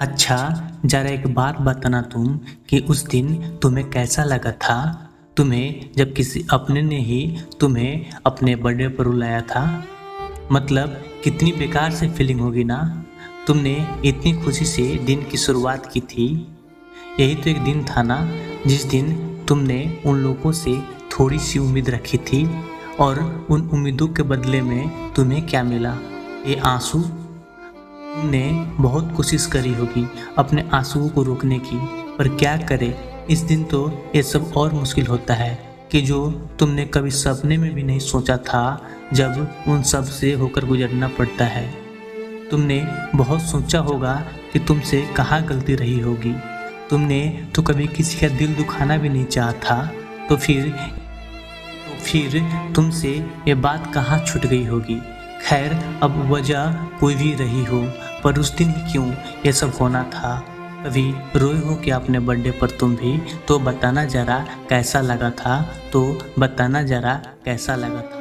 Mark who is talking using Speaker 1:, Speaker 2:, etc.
Speaker 1: अच्छा जरा एक बात बताना तुम कि उस दिन तुम्हें कैसा लगा था? तुम्हें जब किसी अपने ने ही तुम्हें अपने बर्थडे पर बुलाया था? मतलब कितनी बेकार से फीलिंग होगी ना? तुमने इतनी खुशी से दिन की शुरुआत की थी? यही तो एक दिन था ना, जिस दिन तुमने उन लोगों से थोड़ी सी उम्मीद रखी थी और उन उम्मीदों के बदले में तुम्हें क्या मिला? ये आँसू तुमने बहुत कोशिश करी होगी अपने आंसुओं को रोकने की, पर क्या करे? इस दिन तो ये सब और मुश्किल होता है कि जो तुमने कभी सपने में भी नहीं सोचा था, जब उन सबसे होकर गुजरना पड़ता है। तुमने बहुत सोचा होगा कि तुमसे कहाँ गलती रही होगी। तुमने तो कभी किसी का दिल दुखाना भी नहीं चाहा था तो फिर तो फिर तुमसे ये बात कहाँ छूट गई होगी? खैर, अब वजह कोई भी रही हो, पर उस दिन क्यों ये सब होना था? कभी रोए हो कि अपने बर्थडे पर तुम भी? तो बताना ज़रा कैसा लगा था? तो बताना ज़रा कैसा लगा था?